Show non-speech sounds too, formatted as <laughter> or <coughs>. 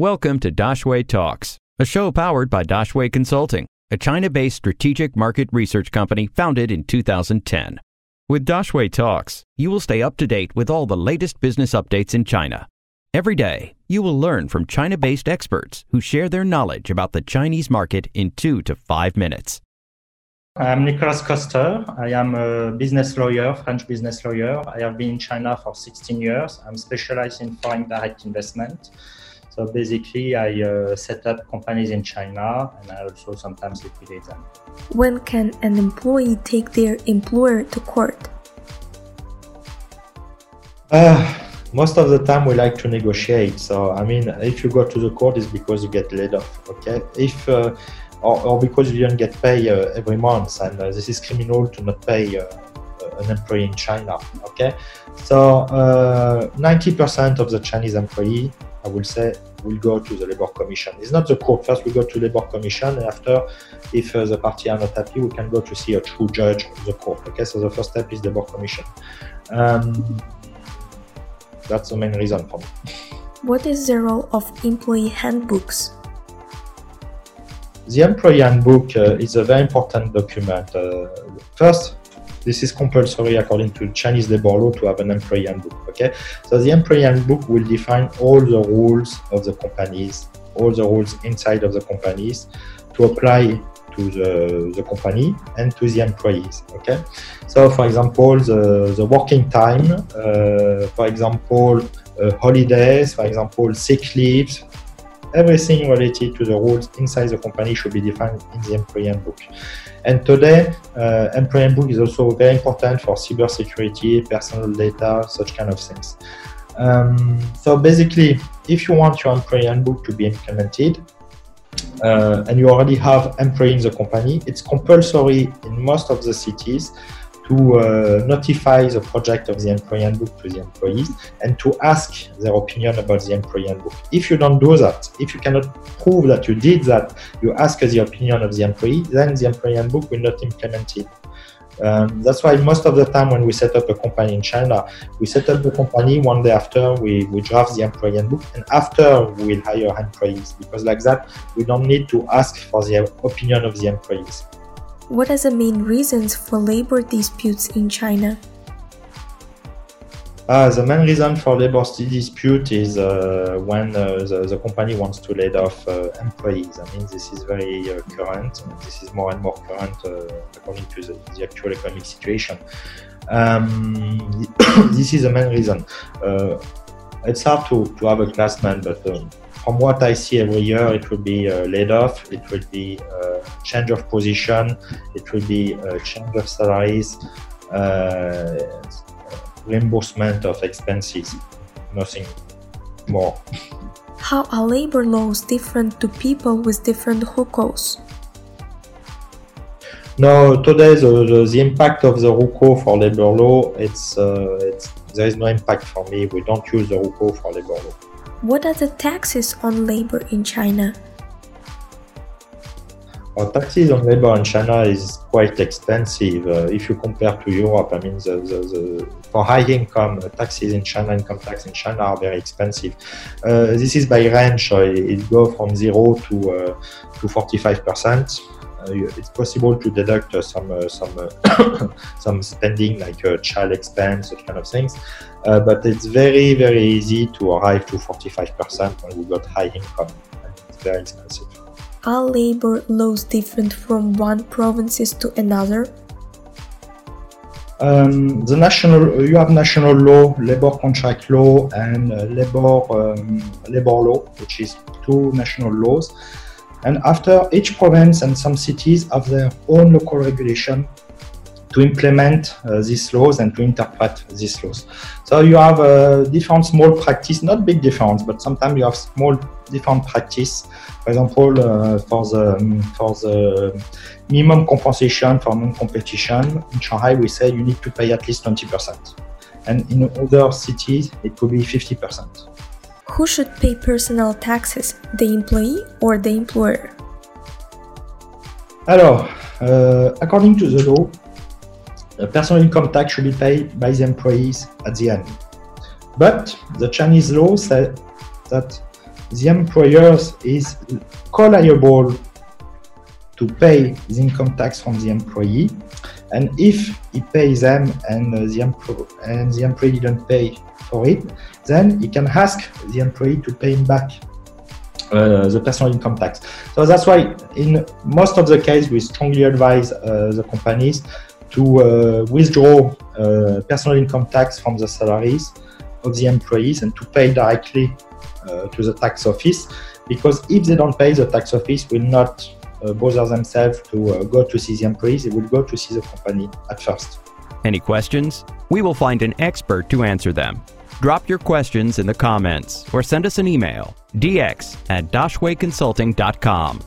Welcome to Daxue Talks, a show powered by Daxue Consulting, a China based strategic market research company founded in 2010. With Daxue Talks, you will stay up to date with all the latest business updates in China. Every day, you will learn from China based experts who share their knowledge about the Chinese market in two to five minutes. I'm Nicolas Coster. I am a business lawyer, French business lawyer. I have been in China for 16 years. I'm specialized in foreign direct investment. So basically, I uh, set up companies in China and I also sometimes liquidate them. When can an employee take their employer to court? Uh, most of the time we like to negotiate. So I mean, if you go to the court, it's because you get laid off. Okay, if uh, or, or, because you don't get paid uh, every month, and uh, this is criminal to not pay uh, an employee in China. Okay, so 90% of the Chinese employee I will say, we'll go to the Labor Commission. It's not the court. First, we go to Labor Commission, and after, if uh, the party are not happy, we can go to see a true judge of the court. Okay, so the first step is Labor Commission. Um, that's the main reason for me. What is the role of employee handbooks? The employee handbook uh, is a very important document. Uh, first, this is compulsory according to Chinese labor law to have an employee handbook. Okay, so the employee handbook will define all the rules of the companies, all the rules inside of the companies to apply to the, the company and to the employees. Okay, so for example, the, the working time, uh, for example, uh, holidays, for example, sick leaves, everything related to the rules inside the company should be defined in the employee handbook. And today, uh, employee handbook is also very important for cybersecurity, personal data, such kind of things. Um, so basically, if you want your employee handbook to be implemented, uh, and you already have employee in the company, it's compulsory in most of the cities to uh, notify the project of the employee handbook to the employees and to ask their opinion about the employee handbook. If you don't do that, if you cannot prove that you did that, you ask the opinion of the employee, then the employee handbook will not implement it. Um, that's why most of the time when we set up a company in China, we set up the company one day after we, we draft the employee handbook and after we hire employees because like that we don't need to ask for the opinion of the employees. What are the main reasons for labor disputes in China? Uh, the main reason for labor dispute is uh, when uh, the, the, company wants to lay off uh, employees. I mean, this is very uh, current. This is more and more current uh, according to the, the, actual economic situation. Um, <coughs> this is the main reason. it's hard to, to have a class man, but um, from what I see every year, it will be laid off, it will be change of position, it will be uh, change of salaries, uh, reimbursement of expenses, nothing more. How are labor laws different to people with different hukou? No, today the, the, the, impact of the hukou for labor law, it's, uh, it's, there is no impact for me. We don't use the hukou for labor law. What are the taxes on labor in China? Well, taxes on labor in China is quite expensive. Uh, if you compare to Europe, I mean, the, the, the, for high income, uh, taxes in China, income tax in China are very expensive. Uh, this is by range, so it, goes from zero to uh, to 45 percent. Uh, it's possible to deduct uh, some uh, some <coughs> some spending like child expense, such kind of things. but it's very very easy to arrive to 45% when we got high income, it's very expensive. Are labor laws different from one provinces to another? Um, the national you have national law, labor contract law, and uh, labor um, labor law, which is two national laws. And after each province and some cities have their own local regulation to implement uh, these laws and to interpret these laws. So you have a different small practice, not big difference, but sometimes you have small different practice. For example, uh, for the um, for the minimum compensation for non-competition in Shanghai, we say you need to pay at least 20%, and in other cities it could be 50%. Who should pay personal taxes, the employee or the employer? Alors, uh, according to the law, personal income tax should be paid by the employees at the end. But the Chinese law said that the employer is co-liable to pay the income tax from the employee. And if he pays them and the, empl- and the employee didn't pay for it, then he can ask the employee to pay him back uh, the personal income tax. So that's why in most of the case, we strongly advise uh, the companies to uh, withdraw uh, personal income tax from the salaries of the employees and to pay directly uh, to the tax office because if they don't pay, the tax office will not bother themselves to go to see the employees, they will go to see the company at first. Any questions? We will find an expert to answer them. Drop your questions in the comments or send us an email dx at daxueconsulting.com.